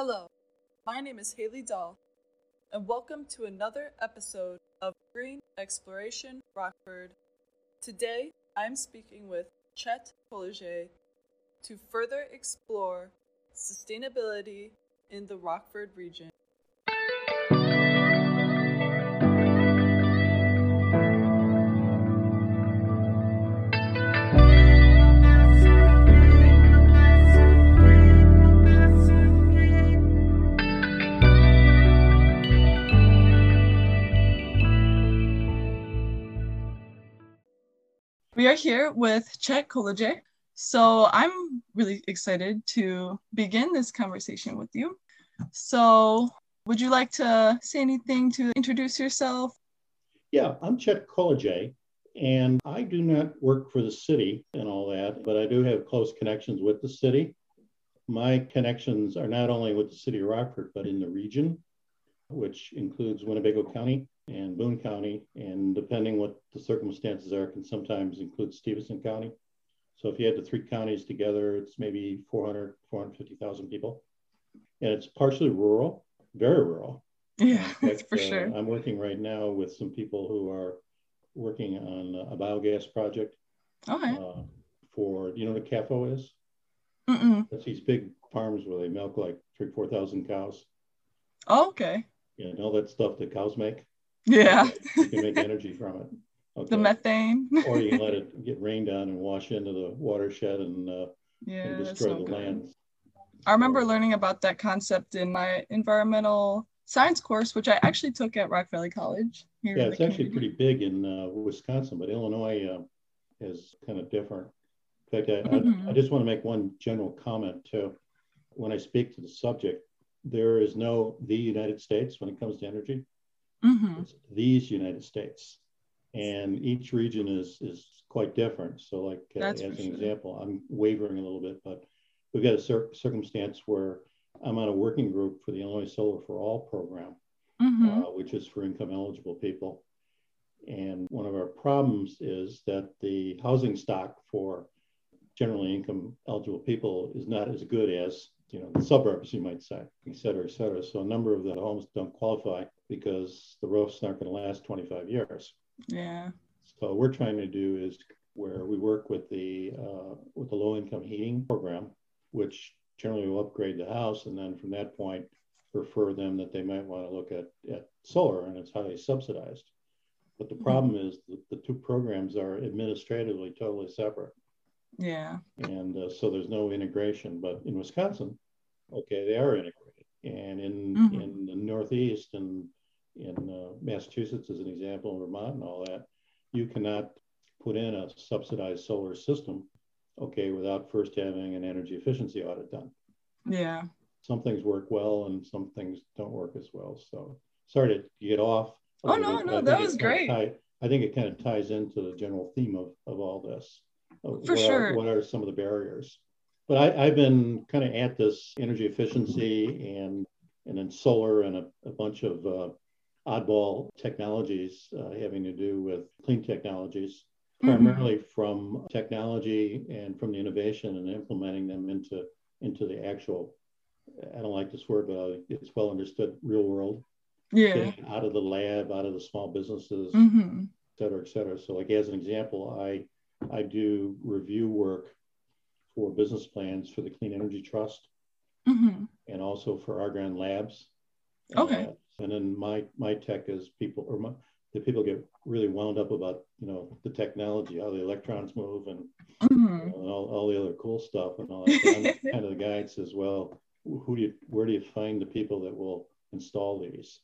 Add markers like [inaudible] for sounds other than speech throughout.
Hello, my name is Haley Dahl, and welcome to another episode of Green Exploration Rockford. Today, I'm speaking with Chet Kolodziej to further explore sustainability in the Rockford region. Are here with Chet Kolodziej. So I'm really excited to begin this conversation with you. So, would you like to say anything to introduce yourself? Yeah, I'm Chet Kolodziej, and I do not work for the city and all that, but I do have close connections with the city. My connections are not only with the city of Rockford, but in the region, which includes Winnebago County and Boone County, and depending what the circumstances are, can sometimes include Stephenson County. So if you add the three counties together, it's maybe 400, 450,000 people. And it's partially rural, very rural. [laughs] Yeah, fact, for uh, sure. I'm working right now with some people who are working on a biogas project. Okay. Uh, for, you know what a CAFO is? Mm-mm. That's these big farms where they milk like three, 4,000 cows. Oh, okay. Yeah, and all that stuff that cows make. Yeah. you can make energy from it. [laughs] Okay. The methane. or you can let it get rained on and wash into the watershed and, uh, yeah, and destroy the good. land. I remember learning about that concept in my environmental science course, which I actually took at Rock Valley College. yeah, it's actually pretty big in uh, Wisconsin, but Illinois uh, is kind of different. In fact, I, mm-hmm. I, I just want to make one general comment too. When I speak to the subject, there is no the United States when it comes to energy. Mm-hmm. These United States, and each region is is quite different. So, like uh, as an sure. example, I'm wavering a little bit, but we've got a cir- circumstance where I'm on a working group for the Illinois Solar for All program, mm-hmm. uh, which is for income eligible people. And one of our problems is that the housing stock for generally income eligible people is not as good as you know the suburbs, you might say, et cetera, et cetera. So a number of the homes don't qualify because the roof's aren't going to last 25 years. Yeah. So what we're trying to do is where we work with the uh, with the low income heating program, which generally will upgrade the house, and then from that point refer them that they might want to look at, at solar, and it's highly subsidized. But the mm-hmm. problem is that the two programs are administratively totally separate. Yeah. And uh, so there's no integration. But in Wisconsin, okay, they are integrated. And in mm-hmm. in the Northeast and in uh, Massachusetts, as an example, Vermont and all that, you cannot put in a subsidized solar system, okay, without first having an energy efficiency audit done. Yeah. Some things work well and some things don't work as well. So sorry to get off. Oh, no, no, that was great. Tie, I think it kind of ties into the general theme of, of all this. For what sure. Are, what are some of the barriers? But I, have been kind of at this energy efficiency and and then solar and a, a bunch of uh, oddball technologies uh, having to do with clean technologies, mm-hmm. primarily from technology and from the innovation and implementing them into into the actual. I don't like this word, but it's well understood real world. Yeah. Out of the lab, out of the small businesses, mm-hmm. et cetera, et cetera. So, like as an example, I I do review work for business plans for the Clean Energy Trust mm-hmm. and also for Argonne Labs. Okay. Uh, and then my my tech is people or my, the people get really wound up about you know the technology, how the electrons move, and, mm-hmm. you know, and all, all the other cool stuff and all that. [laughs] Kind of the guy that says, well, who do you where do you find the people that will install these?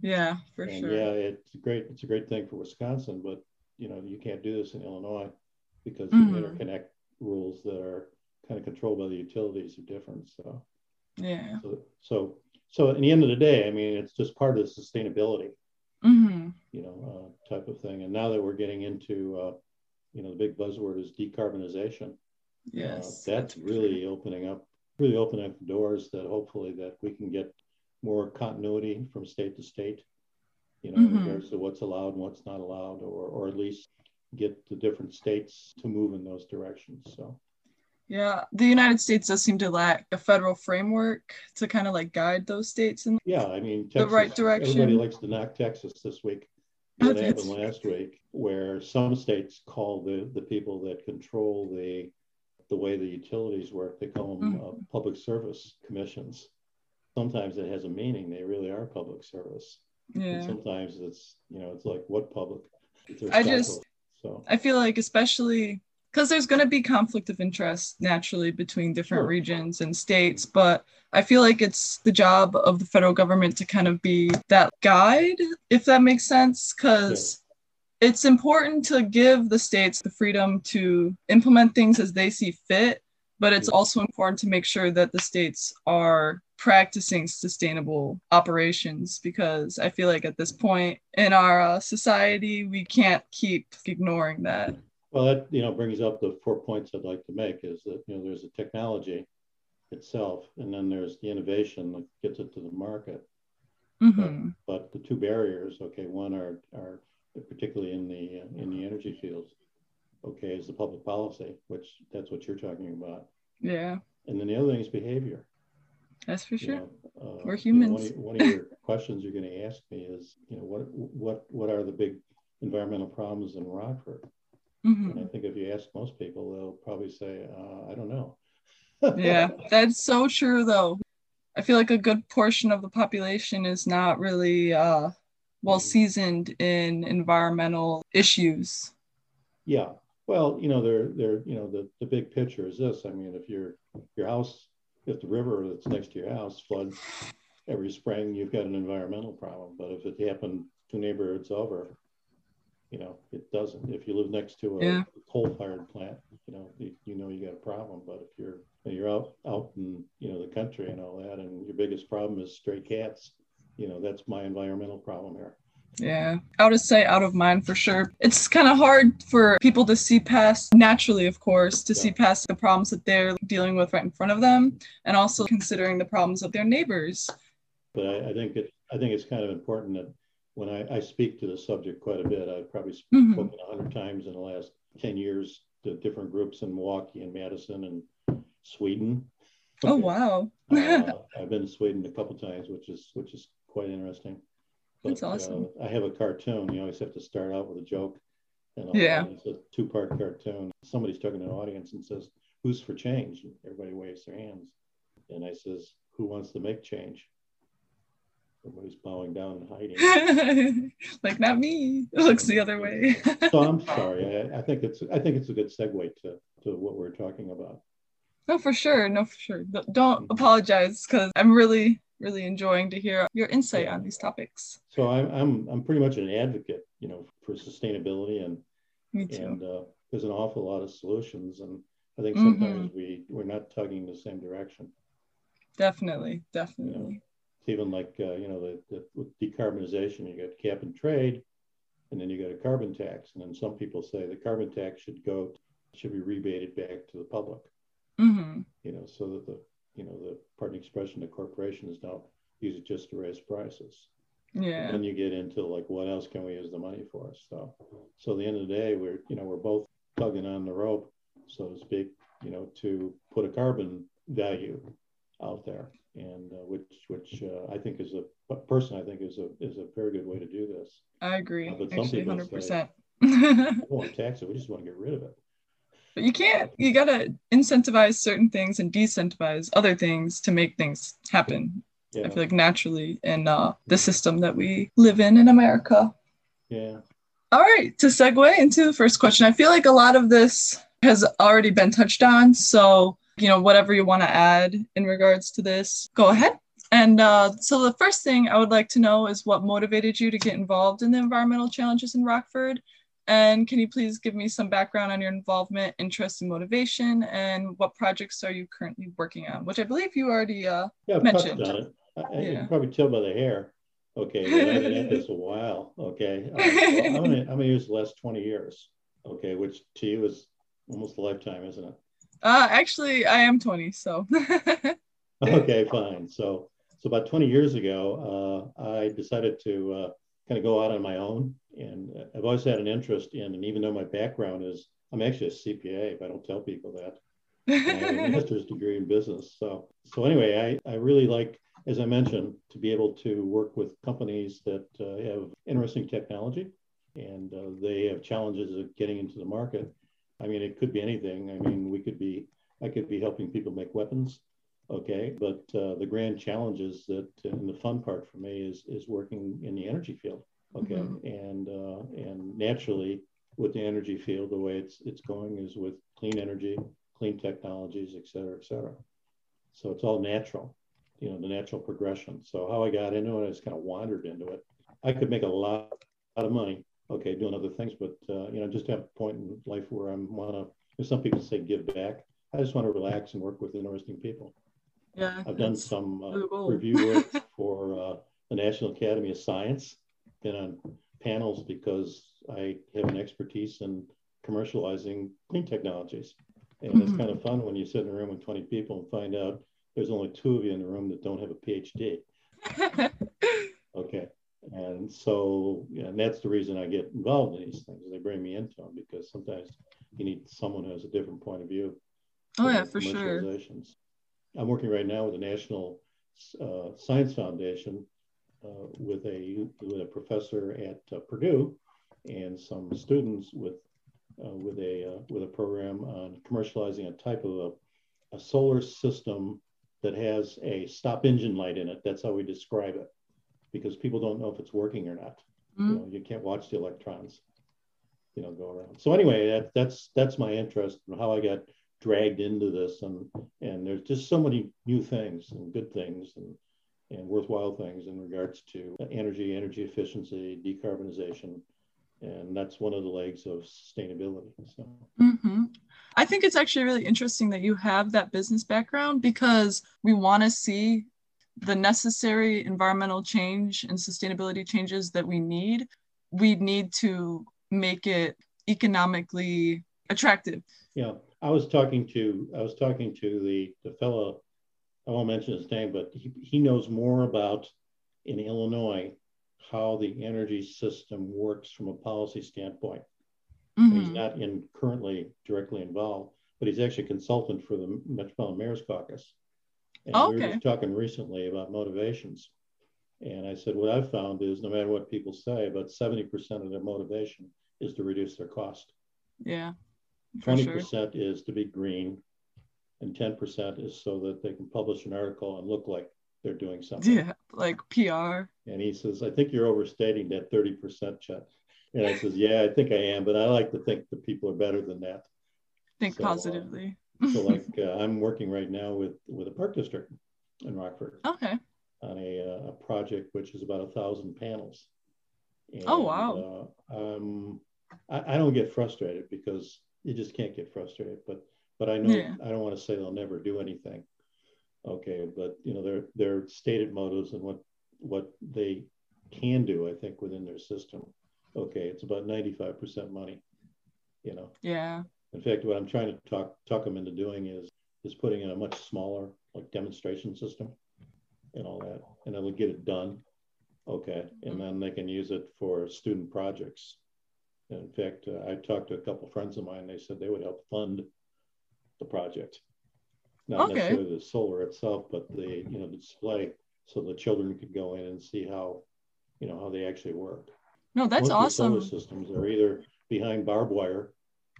Yeah, for and sure. Yeah, it's great. It's a great thing for Wisconsin, but you know you can't do this in Illinois because mm-hmm. the interconnect rules that are kind of controlled by the utilities are different. So yeah. So, so so at the end of the day, I mean, it's just part of the sustainability, mm-hmm. you know, uh, type of thing. And now that we're getting into, uh, you know, the big buzzword is decarbonization. Yes, uh, that's, really opening up, really opening up doors that hopefully that we can get more continuity from state to state, you know, mm-hmm. in regards to what's allowed and what's not allowed, or or at least get the different states to move in those directions. So. Yeah, the United States does seem to lack a federal framework to kind of like guide those states in yeah, I mean, the right direction. Everybody likes to knock Texas this week. [laughs] That happened last week, where some states call the the people that control the the way the utilities work, they call them mm. uh, public service commissions. Sometimes it has a meaning; they really are public service. Yeah. And sometimes it's you know it's like what public. I just so I feel like especially because there's going to be conflict of interest naturally between different sure. regions and states but i feel like it's the job of the federal government to kind of be that guide if that makes sense because yeah. it's important to give the states the freedom to implement things as they see fit but it's also important to make sure that the states are practicing sustainable operations because i feel like at this point in our uh, society we can't keep ignoring that well, that you know brings up the four points I'd like to make is that you know there's a technology itself, and then there's the innovation that gets it to the market. Mm-hmm. But, but, the two barriers, okay, one are are particularly in the uh, in the energy fields, okay, is the public policy, which that's what you're talking about. Yeah. And then the other thing is behavior. That's for sure. You know, uh, We're humans. You know, one, of, one, of, your [laughs] questions you're going to ask me is, you know, what what what are the big environmental problems in Rockford? Mm-hmm. And I think if you ask most people, they'll probably say, uh, I don't know. [laughs] yeah, that's so true, though. I feel like a good portion of the population is not really uh, well mm-hmm. seasoned in environmental issues. Yeah. Well, you know, they're, they're, you know, the, the big picture is this. I mean, if your your house, if the river that's next to your house floods every spring, you've got an environmental problem. But if it happened two neighborhoods over, you know, it doesn't. If you live next to a yeah. coal-fired plant, you know, you, you, know you got a problem. But if you're you're out out in you know the country and all that, and your biggest problem is stray cats, you know, that's my environmental problem here. Yeah, out of sight, out of mind for sure. It's kind of hard for people to see past, naturally, of course, to yeah. see past the problems that they're dealing with right in front of them, and also considering the problems of their neighbors. But I, I think it, I think it's kind of important that when I, I speak to the subject quite a bit, I've probably mm-hmm. spoken a hundred times in the last 10 years to different groups in Milwaukee and Madison and Sweden. Oh, wow. uh, [laughs] I've been to Sweden a couple times, which is, which is quite interesting. But, That's awesome. Uh, I have a cartoon. You always have to start out with a joke. And yeah. It's a two part cartoon. Somebody's talking to an audience and says, Who's for change? And everybody waves their hands. And I says, Who wants to make change? Everybody's bowing down and hiding. [laughs] like not me. It looks the other way. [laughs] so I'm [laughs] sorry. I, I, think it's I think it's a good segue to to what we're talking about. No, for sure. No, for sure. Don't apologize because I'm really really enjoying to hear your insight on these topics. So I'm I'm I'm pretty much an advocate, you know, for sustainability and Me too. and uh, there's an awful lot of solutions and I think sometimes mm-hmm. we we're not tugging the same direction. Definitely, definitely. You know? even like uh, you know the, the, with decarbonization, you got cap and trade, and then you got a carbon tax, and then some people say the carbon tax should go should be rebated back to the public. Mm-hmm. You know, so that the you know the pardon expression, the corporations don't use it just to raise prices. Yeah. And then you get into like what else can we use the money for? So, so at the end of the day, we're you know we're both tugging on the rope, so to speak, you know, to put a carbon value out there and uh, which which uh, I think is a person I think is a is a very good way to do this. I agree. Uh, but some people 100%. say, "We want to tax it. We just want to get rid of it." But you can't. You gotta incentivize certain things and decentivize other things to make things happen. Yeah. I feel like naturally in uh, the system that we live in in America. Yeah. All right. To segue into the first question, I feel like a lot of this has already been touched on. So you know, whatever you want to add in regards to this, go ahead. And uh, so the first thing I would like to know is what motivated you to get involved in the environmental challenges in Rockford? And can you please give me some background on your involvement, interest, and motivation, and what projects are you currently working on? Which I believe you already uh, yeah, mentioned. On it. I, yeah. You can probably tell by the hair. Okay, I've been at this a while. Okay, uh, well, I'm, gonna, I'm gonna use the last 20 years. Okay, which to you is almost a lifetime, isn't it? Uh, actually, I am 20, so. [laughs] okay, fine. So, so about 20 years ago, uh, I decided to uh, kind of go out on my own, and I've always had an interest in. And even though my background is, I'm actually a CPA, but I don't tell people that. I have a [laughs] master's degree in business. So, so anyway, I, I really like, as I mentioned, to be able to work with companies that uh, have interesting technology and uh, they have challenges of getting into the market. I mean, it could be anything. I mean, we could be, I could be helping people make weapons. Okay. But uh, the grand challenge is that, and the fun part for me is, is working in the energy field. Okay. Mm-hmm. And, uh, and naturally, with the energy field, the way it's, it's going is with clean energy, clean technologies, et cetera, et cetera. So it's all natural, you know, the natural progression. So how I got into it, I just kind of wandered into it. I could make a lot, lot of money, okay, doing other things, but uh, you know, just have a point in life where I'm want to. Some people say give back. I just want to relax and work with interesting people. Yeah, I've done some uh, review work [laughs] for uh, the National Academy of Science. Been on panels because I have an expertise in commercializing clean technologies. And mm-hmm. it's kind of fun when you sit in a room with 20 people and find out there's only two of you in the room that don't have a PhD. [laughs] okay. And so, yeah, and that's the reason I get involved in these things. They bring me into them because sometimes you need someone who has a different point of view. Oh, yeah, for sure. I'm working right now with the National uh, Science Foundation with a with a professor at uh, Purdue and some students with uh, with a uh, with a program on commercializing a type of a, a solar system that has a stop engine light in it. That's how we describe it, because people don't know if it's working or not. Mm. You know, you can't watch the electrons, you know, go around. So anyway, that, that's that's my interest and how I got dragged into this, and and there's just so many new things and good things and and worthwhile things in regards to energy, energy efficiency, decarbonization, and that's one of the legs of sustainability so. Mm-hmm. i think it's actually really interesting that you have that business background because we want to see the necessary environmental change and sustainability changes that we need. We need to make it economically attractive. Yeah. I was talking to i was talking to the the fellow i won't mention his name but he, he knows more about in illinois how the energy system works from a policy standpoint. Mm-hmm. He's not in currently directly involved, but he's actually a consultant for the Metropolitan Mayor's Caucus. And okay. we were just talking recently about motivations. And I said, what I've found is no matter what people say, about 70% of their motivation is to reduce their cost. Yeah. 20% sure. is to be green, and 10% is so that they can publish an article and look like they're doing something. Yeah, like PR. And he says, I think you're overstating that 30% Chet. And I says, Yeah, I think I am, but I like to think that people are better than that. Think so, uh, positively. So, [laughs] like, uh, I'm working right now with with a park district in Rockford. Okay. On a, uh, a project which is about a thousand panels. And, oh wow. Uh, um, I, I, don't get frustrated because you just can't get frustrated. But but I know yeah. I don't want to say they'll never do anything. Okay, but you know their their stated motives and what what they can do, I think, within their system. Okay, it's about 95% money. You know. Yeah. In fact, what I'm trying to talk talk them into doing is is putting in a much smaller like demonstration system and all that, and it'll get it done. Okay, and then they can use it for student projects. And in fact, uh, I talked to a couple friends of mine. They said they would help fund the project not okay. necessarily the solar itself, but the you know the display, so the children could go in and see how you know how they actually work. No, that's Most awesome. solar systems are either behind barbed wire,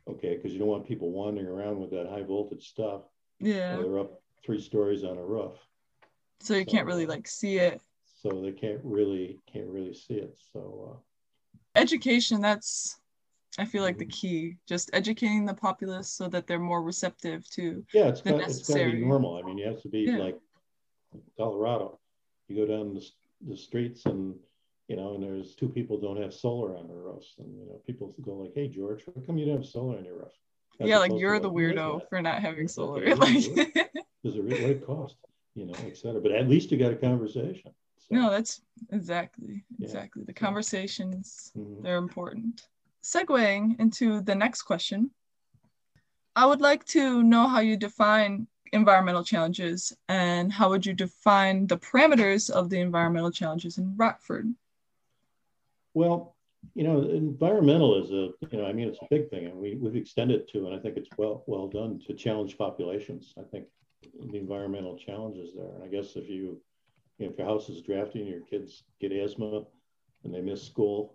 okay, because you don't want people wandering around with that high voltage stuff. Yeah. they're up three stories on a roof. So you so, can't really like see it. So they can't really can't really see it. So uh, education that's I feel like the mm-hmm. key, just educating the populace so that they're more receptive to yeah, it's the got, necessary. It's got to be normal. I mean, you have to be yeah. like Colorado. You go down the, the streets and you know, and there's two people don't have solar on their roofs, and you know, people go like, "Hey, George, how come you don't have solar on your roof?" As yeah, like you're the [laughs] weirdo for not having solar. Like, does it really cost? You know, etc. But at least you got a conversation. So, no, that's exactly exactly yeah. the conversations. Mm-hmm. They're important segueing into the next question, I would like to know how you define environmental challenges and how would you define the parameters of the environmental challenges in Rockford? Well, you know, environmental is a, you know, I mean, it's a big thing, and we we've extended to, and I think it's well well done to challenge populations. I think the environmental challenges there, and I guess if you, you know, if your house is drafty and your kids get asthma, and they miss school,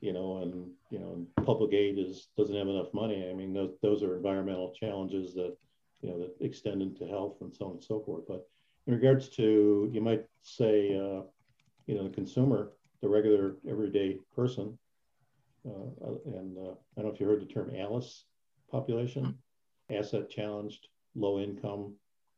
you know, and you know, public aid is doesn't have enough money. I mean, those those are environmental challenges that, you know, that extend into health and so on and so forth. But in regards to, you might say, uh, you know, the consumer the regular everyday person. Uh, uh, and uh, I don't know if you heard the term ALICE population, asset challenged, low income,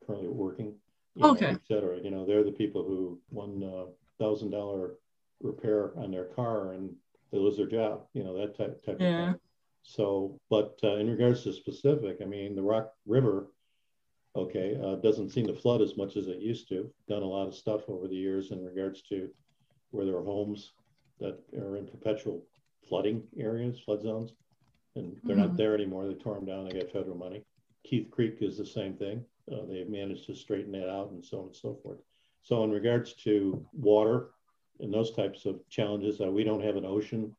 currently working, okay, know, et cetera. You know, they're the people who one uh, thousand dollar repair on their car and they lose their job. You know, that type type yeah. of thing. So, but uh, in regards to specific, I mean, the Rock River, okay, uh, doesn't seem to flood as much as it used to. Done a lot of stuff over the years in regards to where there are homes that are in perpetual flooding areas, flood zones, and they're mm-hmm. not there anymore. They tore them down. They got federal money. Keith Creek is the same thing. Uh, they've managed to straighten that out and so on and so forth. So, in regards to water and those types of challenges, we don't have an ocean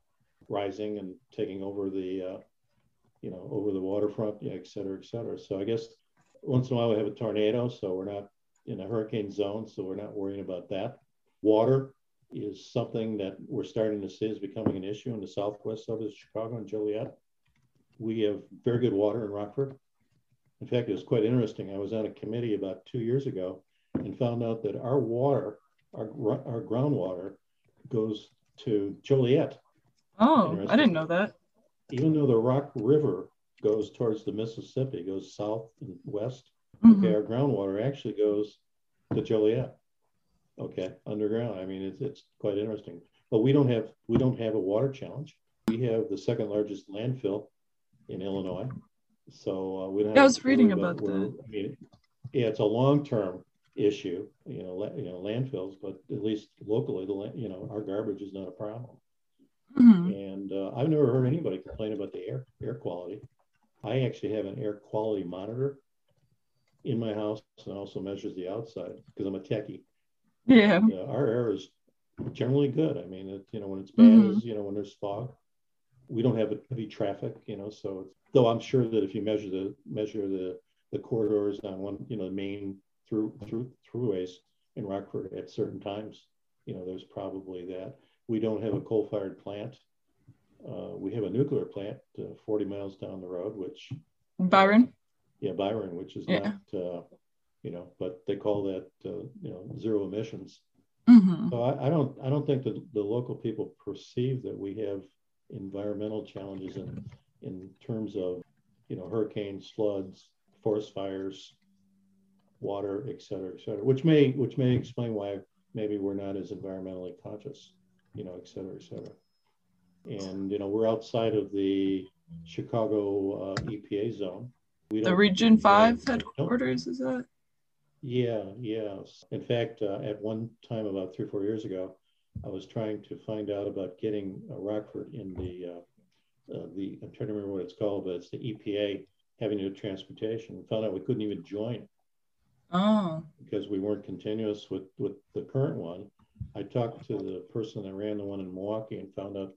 rising and taking over the, uh, you know, over the waterfront, yeah, et cetera, et cetera. So, I guess once in a while we have a tornado, so we're not in a hurricane zone, so we're not worrying about that. Water, is something that we're starting to see is becoming an issue in the southwest suburbs of Chicago and Joliet. We have very good water in Rockford. In fact, it was quite interesting. I was on a committee about two years ago and found out that our water, our, our groundwater, goes to Joliet. Oh, I didn't know that. Even though the Rock River goes towards the Mississippi, goes south and west, mm-hmm. okay, our groundwater actually goes to Joliet okay, underground. I mean, it's, it's quite interesting. But we don't have we don't have a water challenge. We have the second largest landfill in Illinois. So uh, we don't. I was reading about, about that. I mean, yeah, it's a long term issue. You know, la- you know, landfills, but at least locally, the you know our garbage is not a problem. Mm-hmm. And uh, I've never heard anybody complain about the air air quality. I actually have an air quality monitor in my house and also measures the outside because I'm a techie. Yeah. yeah. Our air is generally good. I mean, it, you know, when it's bad mm-hmm. is, you know, when there's fog, we don't have heavy traffic, you know, so though I'm sure that if you measure the, measure the, the corridors on one, you know, the main through, through, throughways in Rockford at certain times, you know, there's probably that. We don't have a coal fired plant. Uh, we have a nuclear plant uh, 40 miles down the road, which Byron. Yeah, Byron, which is yeah. not uh, you know, but they call that, uh, you know, zero emissions. Mm-hmm. So I, I, don't, I don't think that the local people perceive that we have environmental challenges in, in terms of, you know, hurricanes, floods, forest fires, water, et cetera, et cetera, which may, which may explain why maybe we're not as environmentally conscious, you know, et cetera, et cetera. And, you know, we're outside of the Chicago uh, EPA zone. the Region 5 headquarters, is that? Yeah, yeah. In fact, uh, at one time about three or four years ago, I was trying to find out about getting uh, Rockford in the uh, uh, the I'm trying to remember what it's called, but it's the EPA having to do transportation. Found out we couldn't even join. Oh. Because we weren't continuous with with the current one. I talked to the person that ran the one in Milwaukee and found out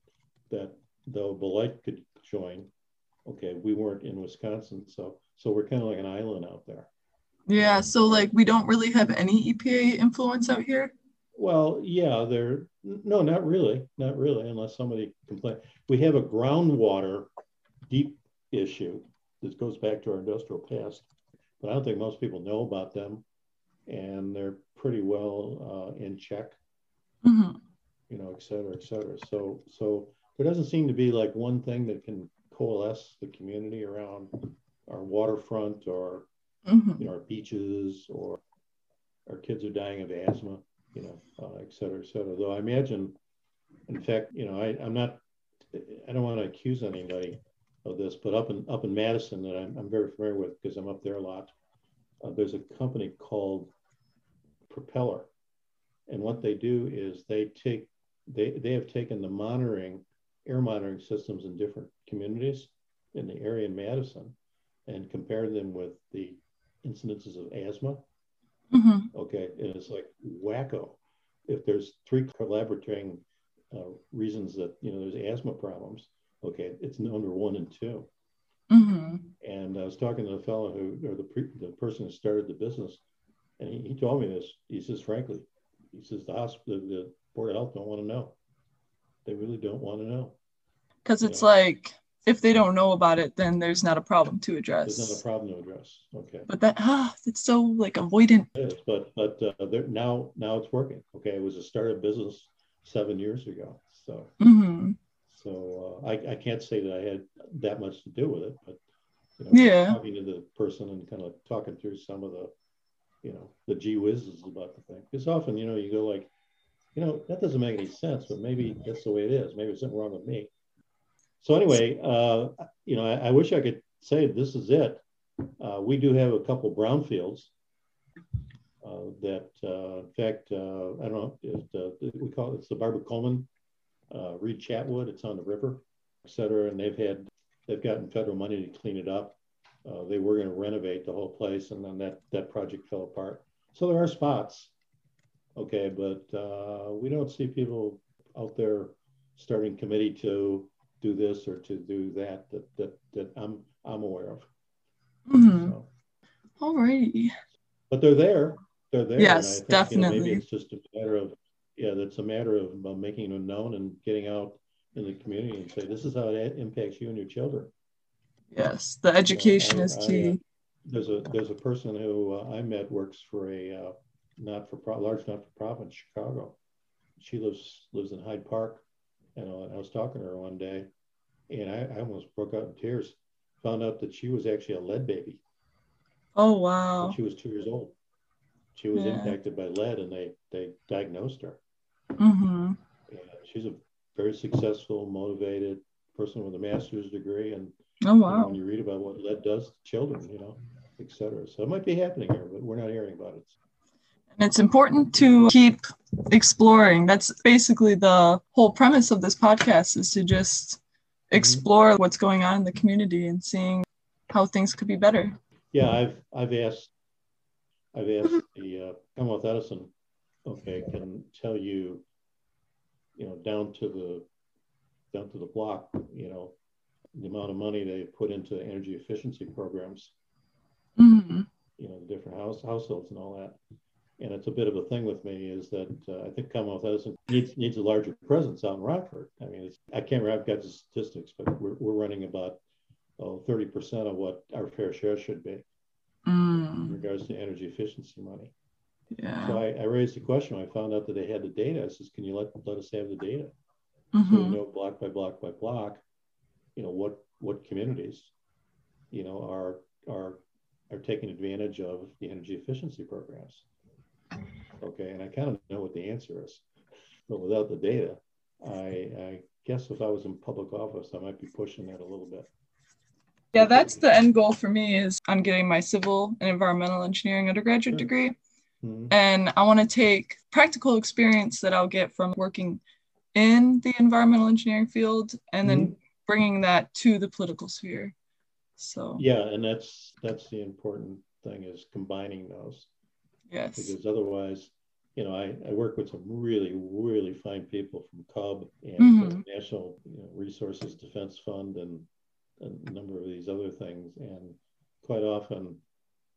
that though Beloit could join, okay, we weren't in Wisconsin, so so we're kind of like an island out there. Yeah, so like we don't really have any EPA influence out here. Well, yeah, there. No, not really, not really, unless somebody complains. We have a groundwater deep issue. This goes back to our industrial past, but I don't think most people know about them, and they're pretty well uh, in check. Mm-hmm. You know, et cetera, et cetera. So, so there doesn't seem to be like one thing that can coalesce the community around our waterfront or mm-hmm. you know, our beaches or our kids are dying of asthma, you know, uh, et cetera, et cetera. Though I imagine, in fact, you know, I, I'm not, I don't want to accuse anybody of this, but up in up in Madison that I'm, I'm very familiar with because I'm up there a lot. Uh, there's a company called Propeller, and what they do is they take they they have taken the monitoring air monitoring systems in different communities in the area in Madison and compared them with the incidences of asthma. Mm-hmm. Okay, and it's like wacko. If there's three collaborating uh, reasons that you know there's asthma problems. Okay, it's number one and 2 Mm-hmm. And I was talking to the fellow who, or the pre, the person who started the business, and he, he told me this. He says, frankly, he says the hospital, the board of health don't want to know. They really don't want to know. Because it's Yeah. like if they don't know about it, then there's not a problem to address. There's not a problem to address. Okay. But that ah, it's so like avoidant. It is, but but uh, there, now now it's working. Okay, it was a started business seven years ago. So Mm-hmm. So uh, I I can't say that I had that much to do with it, but you know, Yeah. talking to the person and kind of talking through some of the you know the gee whizzes about the thing. Because often you know you go like, you know that doesn't make any sense, but maybe that's the way it is. Maybe there's something wrong with me. So anyway, uh, you know I, I wish I could say this is it. Uh, we do have a couple brownfields uh, that, uh, in fact, uh, I don't know, it, uh, we call it, it's the Barber-Colman, uh, Reed Chatwood. It's on the river, et cetera. And they've had, they've gotten federal money to clean it up. Uh, they were going to renovate the whole place, and then that that project fell apart. So there are spots, okay, but uh, we don't see people out there starting committee to do this or to do that that that, that I'm I'm aware of. Mm-hmm. So, but they're there. They're there. Yes, think, you know, definitely. maybe it's just a matter of, yeah, that's a matter of uh, making them known and getting out in the community and say, this is how it impacts you and your children. Yes, the education I- is I, uh, key. There's a there's a person who uh, I met works for a uh, not for pro- large not for profit in Chicago. She lives lives in Hyde Park, and uh, I was talking to her one day, and I, I almost broke out in tears. Found out that she was actually a lead baby. Oh when wow. she was two years old. She was Yeah. impacted by lead, and they they diagnosed her. Mm-hmm. And she's a very successful, motivated person with a master's degree, and Oh you know, wow. when you read about what lead does to children, you know, et cetera. So it might be happening here, but we're not hearing about it. And it's important to keep exploring. That's basically the whole premise of this podcast is to just explore what's going on in the community and seeing how things could be better. Yeah, I've I've asked I've asked the uh, Commonwealth Edison, okay, can tell you, you know, down to the down to the block, you know, the amount of money they put into energy efficiency programs, Mm-hmm. you know, the different house households and all that. And it's a bit of a thing with me is that uh, I think Commonwealth Edison needs needs a larger presence out in Rockford. I mean, it's, I can't remember, I've got the statistics, but we're, we're running about oh, 30% of what our fair share should be in Mm, regards to energy efficiency money. So yeah. I, I raised the question. I found out that they had the data. I says, "Can you let let us have the data so we Mm-hmm. know block by block by block, you know what what communities, you know, are are are taking advantage of the energy efficiency programs." Okay, and I kind of know what the answer is, but without the data, I I guess if I was in public office, I might be pushing that a little bit. Yeah, that's the end goal for me is I'm getting my civil and environmental engineering undergraduate Sure. degree. Mhm. And I want to take practical experience that I'll get from working in the environmental engineering field and then bringing that to the political sphere. So, Yeah, and that's that's the important thing is combining those. yes. because otherwise, you know, I, I work with some really, really fine people from CUB and Mhm. the National you know, Resources Defense Fund and a number of these other things. And quite often,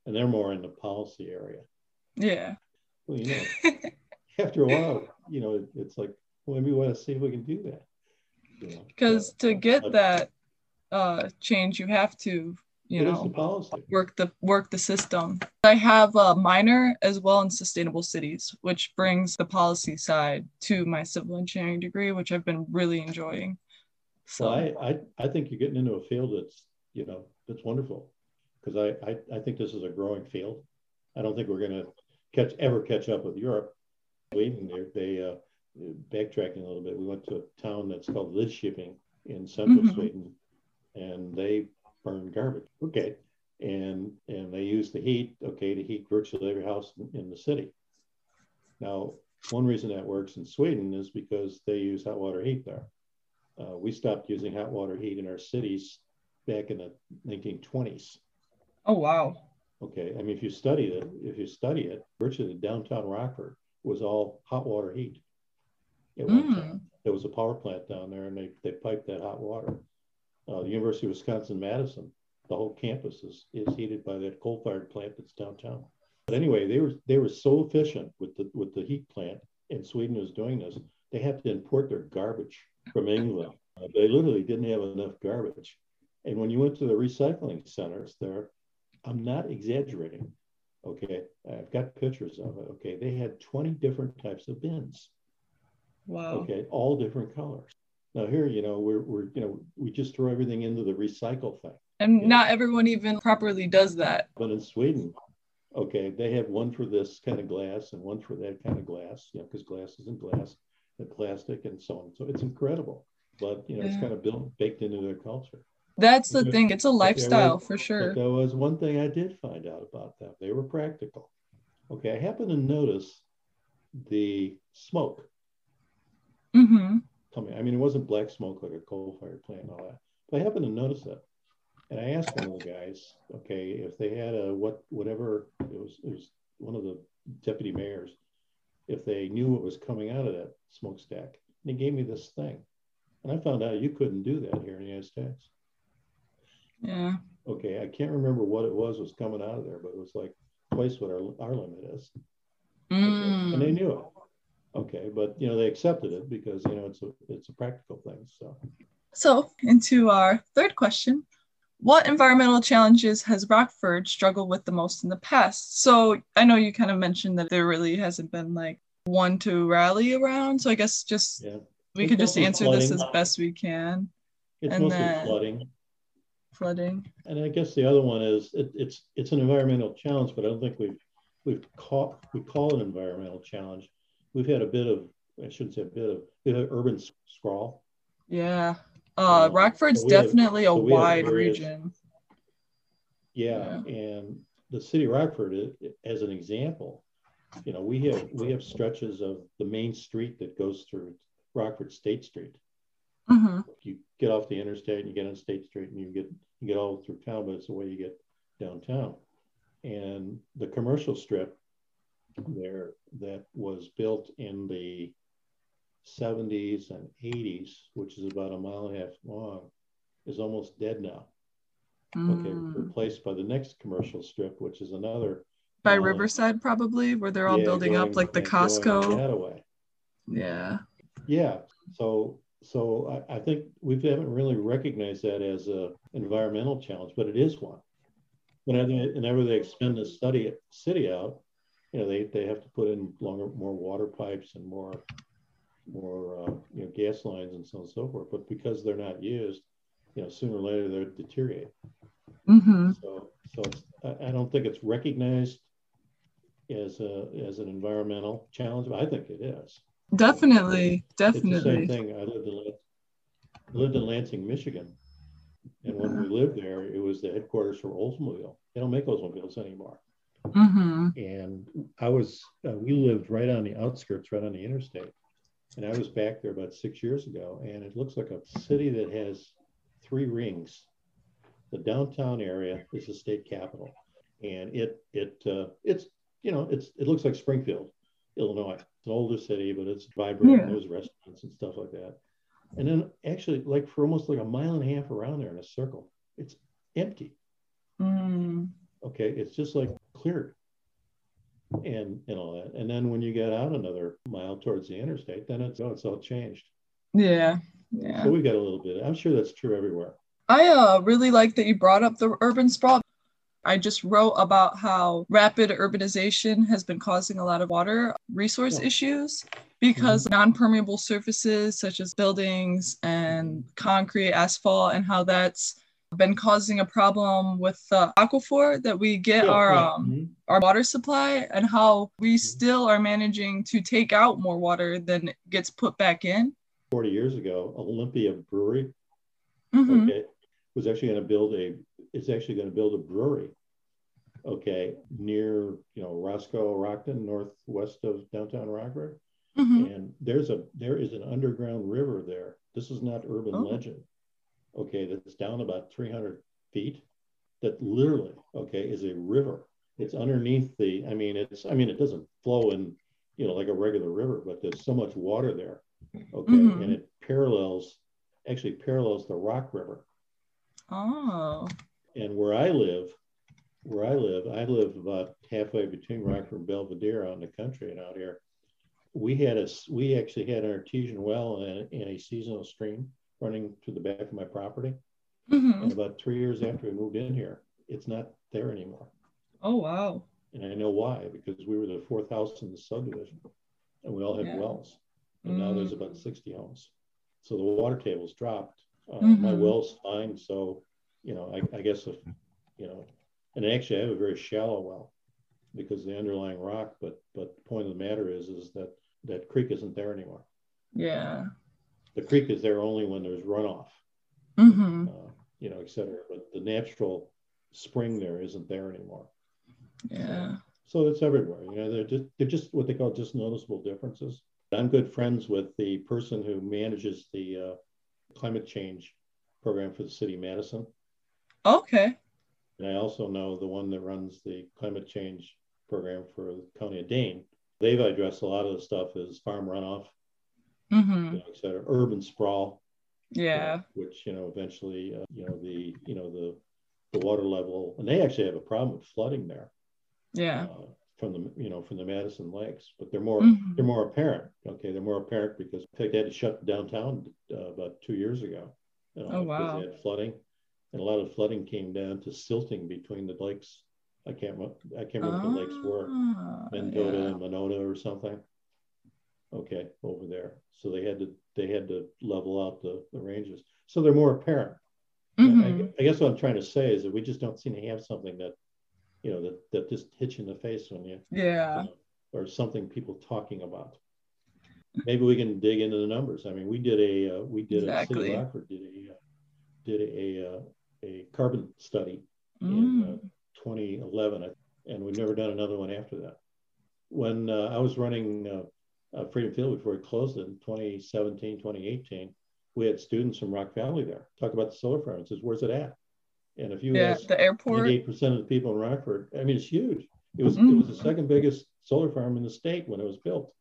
and they're more in the policy area. Yeah. Well, you know, [laughs] after a while, you know, it, it's like, well, maybe we want to see if we can do that. You know, Because to get but that uh, change, you have to, you the know, policy. work the work the system. I have a minor as well in sustainable cities, which brings the policy side to my civil engineering degree, which I've been really enjoying. So Well, I, I, I think you're getting into a field that's, you know, that's wonderful. Because I, I, I think this is a growing field. I don't think we're going to catch ever catch up with Europe. Sweden, they, they uh, backtracking a little bit. We went to a town that's called Lidköping in central Mhm. Sweden, and they burn garbage. Okay, and and they use the heat. Okay, to heat virtually every house in, in the city. Now, one reason that works in Sweden is because they use hot water heat there. Uh, we stopped using hot water heat in our cities back in the 1920s. oh wow. Okay, I mean, if you study it, if you study it, virtually downtown Rockford was all hot water heat. at one time. There was a power plant down there, and they they piped that hot water. Uh, the University of Wisconsin Madison, the whole campus is is heated by that coal-fired plant that's downtown. But anyway, they were they were so efficient with the with the heat plant, and Sweden was doing this. They had to import their garbage from England. Uh, they literally didn't have enough garbage. And when you went to the recycling centers there, I'm not exaggerating. Okay, I've got pictures of it. Okay, they had 20 different types of bins. Wow. Okay, all different colors. Now here, you know, we're we're you know we just throw everything into the recycle thing. And not everyone even properly does that. But in Sweden, okay, they have one for this kind of glass and one for that kind of glass, you know, because glass isn't glass and plastic and so on. So it's incredible. But you know, yeah. it's kind of built baked into their culture. That's the thing. It's a lifestyle was, for sure. there was one thing I did find out about them. They were practical. Okay, I happened to notice the smoke mm-hmm. coming. I mean, it wasn't black smoke like a coal-fired plant and all that. But I happened to notice that, and I asked one of the guys, okay, if they had a what whatever it was, it was one of the deputy mayors, if they knew what was coming out of that smokestack. And he gave me this thing, and I found out you couldn't do that here in the United States. Yeah. Okay, I can't remember what it was was coming out of there, but it was like twice what our, our limit is. Mm. Okay. And they knew it. Okay, but you know they accepted it because you know it's a it's a practical thing. So. So into our third question, what environmental challenges has Rockford struggled with the most in the past? So I know you kind of mentioned that there really hasn't been like one to rally around. So I guess just yeah. we it's could just answer flooding. this as best we can. It's and mostly then, flooding flooding. And I guess the other one is it, it's it's an environmental challenge, but I don't think we've we've caught we call it an environmental challenge. We've had a bit of I shouldn't say a bit of we have urban sprawl. Yeah, uh, um, Rockford's so definitely have, a so wide various, region. Yeah, yeah, and the city of Rockford, as an example, you know, we have we have stretches of the main street that goes through Rockford State Street. Mm-hmm. You get off the interstate and you get on State Street and you get you get all through town, but it's the way you get downtown. And the commercial strip there that was built in the 70s and 80s, which is about a mile and a half long, is almost dead now. Mm. Okay, replaced by the next commercial strip, which is another by Riverside, probably, where they're all yeah, building going, up like the Costco. Yeah. Yeah. So so I, I, think we haven't really recognized that as an environmental challenge, but it is one. Whenever they, expand the study city out, you know, they, they have to put in longer, more water pipes and more, more, uh, you know, gas lines and so on and so forth. But because they're not used, you know, sooner or later they deteriorate. Mm-hmm. So, so I, I don't think it's recognized as a as an environmental challenge, but I think it is. Definitely, definitely. It's the same thing. I lived in, lived in Lansing, Michigan, and when we lived there, it was the headquarters for Oldsmobile. They don't make Oldsmobiles anymore. Mm-hmm. And I was, uh, we lived right on the outskirts, right on the interstate. And I was back there about six years ago, and it looks like a city that has three rings. The downtown area is the state capital, and it it uh, it's you know it's it looks like Springfield, Illinois It's an older city, but it's vibrant. Yeah. There's restaurants and stuff like that. And then actually, like for almost like a mile and a half around there in a circle, it's empty. Mm. Okay, it's just like cleared and and all that. And then when you get out another mile towards the interstate, then it's oh, it's all changed. Yeah, yeah. So we got a little bit. I'm sure that's true everywhere. I uh, really like that you brought up the urban sprawl I just wrote about how rapid urbanization has been causing a lot of water resource yeah. issues because mm-hmm. non permeable surfaces such as buildings and concrete, asphalt, and how that's been causing a problem with the aquifer that we get yeah, our yeah. Um, mm-hmm. our water supply and how we mm-hmm. still are managing to take out more water than gets put back in 40 years ago olympia brewery mm-hmm. okay, was actually going to build a is actually going to build a brewery, okay, near you know Roscoe, Rockton, northwest of downtown Rockford. Mm-hmm. And there's a there is an underground river there. This is not urban oh. legend. Okay, that's down about 300 feet. That literally, okay, is a river. It's underneath the. I mean, it's. I mean, it doesn't flow in, you know, like a regular river, but there's so much water there Okay, Mhm. and it parallels, actually parallels the Rock River. Oh. And where I live, where I live, I live about halfway between Rockford and Belvidere out in the country and out here. We had a, we actually had an artesian well and a, and a seasonal stream running to the back of my property. hmm And about three years after we moved in here, it's not there anymore. Oh wow. And I know why, because we were the fourth house in the subdivision and we all had Yeah. wells. And now there's Mm. about 60 homes. So the water table's dropped. Uh, My Mhm. well's fine. So, you know, I, I guess if, you know, and actually I have a very shallow well because the underlying rock, but, but the point of the matter is, is that that creek isn't there anymore. Yeah. The creek is there only when there's runoff, hmm uh, you know, et cetera. But the natural spring there isn't there anymore. Yeah. So it's everywhere. You know, they're just they're just what they call just noticeable differences. I'm good friends with the person who manages the uh, climate change program for the city of Madison, Okay. and I also know the one that runs the climate change program for the county of Dane. They've addressed a lot of the stuff as farm runoff, hmm you know, et cetera, urban sprawl, you know, Yeah. which you know eventually, uh, you know, the you know the the water level, and they actually have a problem with flooding there. Yeah. uh, from the you know from the Madison Lakes, but they're more Mhm. they're more apparent. Okay, they're more apparent because in fact they had to shut downtown uh, about two years ago. You know, Oh, wow. They had flooding, and a lot of flooding came down to silting between the lakes. I can't remember, I can't remember what the lakes were, Ah, Mendota yeah. and Monona or something. Okay, over there. So they had to they had to level out the, the ranges. So they're more apparent. I- Mhm. I, guess what I'm trying to say is that we just don't seem to have something that, you know, that, that just hits you in the face when you, Yeah. you know, or something people talking about. Maybe we can dig into the numbers. I mean, we did a, uh, we did a city Rockford did a, uh, did a, uh, a carbon study in Mm. uh, 2011, and we've never done another one after that. When uh, I was running uh, uh, Freedom Field before it closed in 2017, 2018, we had students from Rock Valley there talk about the solar farm. It says, "Where's it at?" And if you Yeah. ask The airport. 98% of the people in Rockford, I mean, it's huge. It was it was the second biggest solar farm in the state when it was built.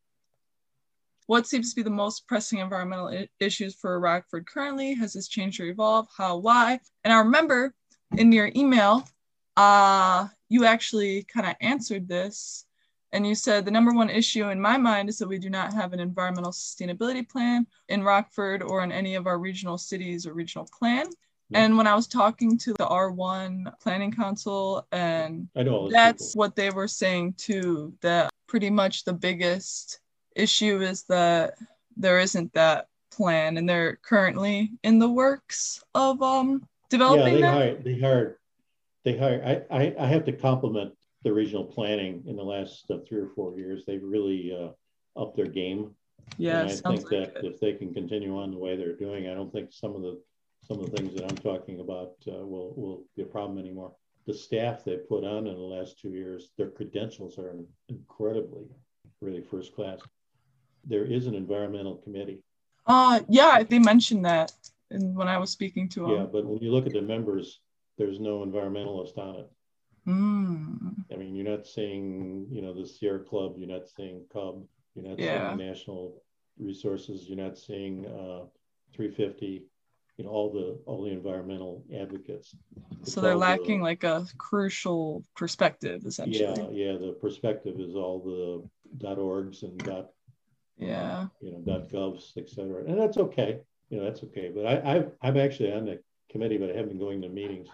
What seems to be the most pressing environmental I- issues for Rockford currently? Has this changed or evolved? How? Why? And I remember in your email, uh, you actually kind of answered this, and you said the number one issue in my mind is that we do not have an environmental sustainability plan in Rockford or in any of our regional cities or regional plan. Yeah. And when I was talking to the R1 Planning Council and that's people. what they were saying too that pretty much the biggest issue is that there isn't that plan and they're currently in the works of um developing Yeah, they that hired. They hired. They hired. I, I I have to compliment the regional planning in the last uh, three or four years. They've really uh, upped their game. yeah and I think like that it. if they can continue on the way they're doing, I don't think some of the some of the things that I'm talking about uh, will will be a problem anymore. The staff they put on in the last two years, their credentials are incredibly, really first class. There is an environmental committee. uh yeah they mentioned that and when I was speaking to them Yeah, but when you look at the members, there's no environmentalist on it. Mm, I mean, you're not seeing, you know, the Sierra Club, you're not seeing CUB, you're not Yeah. seeing National Resources, you're not seeing uh, 350, you know, all the all the environmental advocates. It's so they're all the- lacking like a crucial perspective essentially yeah, yeah. The perspective is all the dot orgs and dot, yeah you know, dot govs, et cetera, and that's okay. You know, that's okay. But I, I I'm actually on the committee, but I haven't been going to meetings.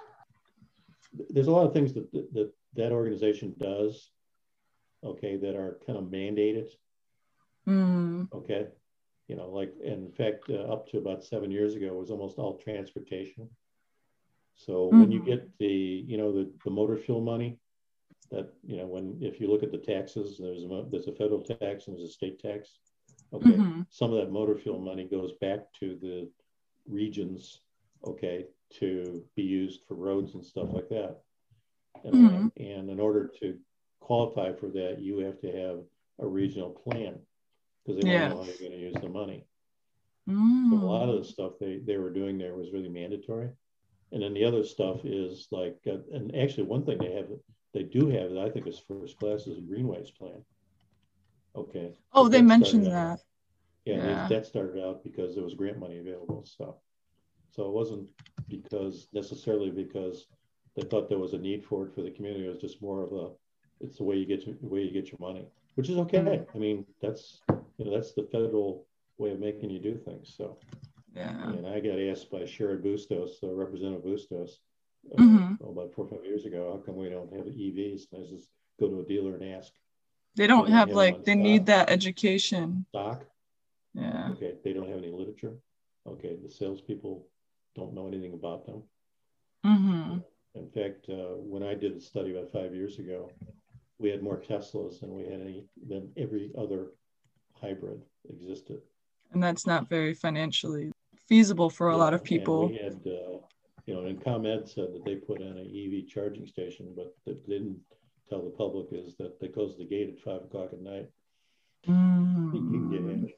There's a lot of things that that that organization does, okay, that are kind of mandated. Mm, okay you know like in fact uh, up to about seven years ago it was almost all transportation so when you Mhm. get the you know the, the motor fuel money that you know when if you look at the taxes there's a there's a federal tax and there's a state tax okay mhm, some of that motor fuel money goes back to the regions okay to be used for roads and stuff like that and, Mhm. and in order to qualify for that you have to have a regional plan because they Yeah. want to know how you're going to use the money so mm. a lot of the stuff they, they were doing there was really mandatory and then the other stuff is like uh, and actually one thing they have they do have that i think is first class is a greenways plan okay oh So they mentioned that Yeah, Yeah. They, that started out because there was grant money available. So, so it wasn't because necessarily because they thought there was a need for it for the community. It was just more of a, it's the way you get your, the way you get your money, which is okay. Mhm. I mean, that's you know that's the federal way of making you do things. So, Yeah. and I got asked by Cheri Bustos, uh, Representative Bustos, uh, Mhm. about four or five years ago, how come we don't have EVs? And I just go to a dealer and ask They don't Yeah, have yeah, like they need that education. stock. Yeah. Okay, they don't have any literature. Okay, the salespeople don't know anything about them. Mm-hmm. In fact, uh, when I did a study about five years ago, we had more Teslas than we had any than every other hybrid existed. And that's not very financially feasible for a lot of people. We had, uh, you know, and ComEd said that they put in an EV charging station, but they didn't tell the public is that they close the gate at five o'clock at night. You can get Mm.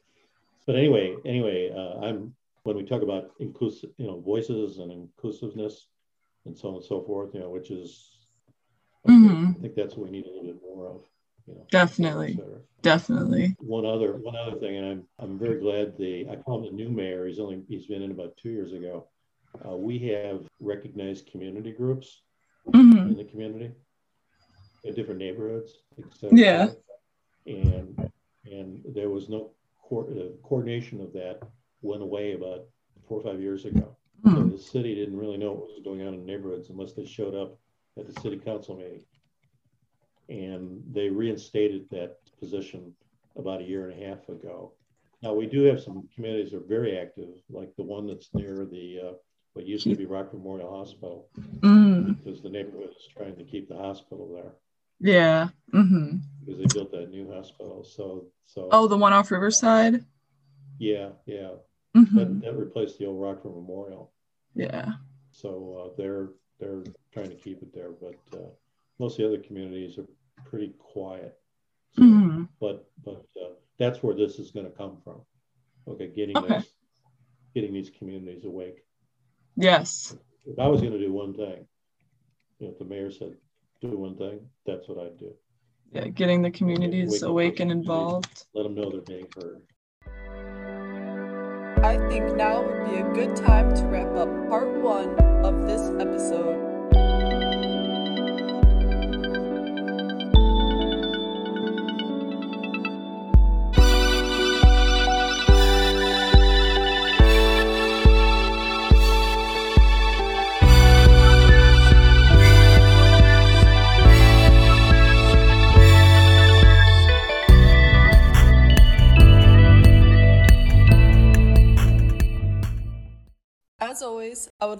But anyway, anyway, uh, I'm when we talk about inclusive, you know, voices and inclusiveness and so on and so forth, you know, which is, Mhm. I think that's what we need a little bit more of. You know, Definitely. Definitely. One other, one other thing, and I'm I'm very glad the I call him the new mayor. He's only he's been in about two years ago. Uh, we have recognized community groups hmm in the community different neighborhoods. Yeah. And and there was no co- uh, coordination of that went away about four or five years ago. So Mm. the city didn't really know what was going on in neighborhoods unless they showed up at the city council meeting. And they reinstated that position about a year and a half ago. Now we do have some communities that are very active, like the one that's near the uh, what used to be Rock Memorial Hospital, Mm. because the neighborhood is trying to keep the hospital there Yeah. hmm because they built that new hospital. So so Oh, the one off Riverside. yeah yeah hmm that, that replaced the old Rockford Memorial. Yeah. So uh, they're they're trying to keep it there, but uh, most of the other communities are pretty quiet. So, hmm But but uh, that's where this is going to come from. Okay, getting Okay. those, getting these communities awake. Yes. If I was going to do one thing, you know, the mayor said do one thing, that's what I'd do. Yeah. Getting the communities Wake awake and involved. Let them know they're being heard. I think now would be a good time to wrap up part one of this episode.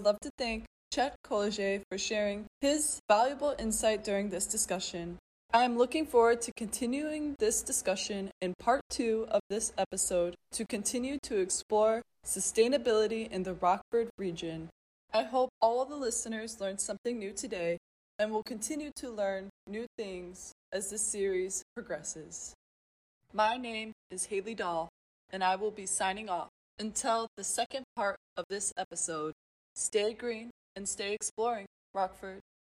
Love to thank Chet Kolodziej for sharing his valuable insight during this discussion. I am looking forward to continuing this discussion in part two of this episode to continue to explore sustainability in the Rockford region. I hope all of the listeners learned something new today and will continue to learn new things as this series progresses. My name is Haley Dahl, and I will be signing off. Until the second part of this episode, stay green and stay exploring, Rockford.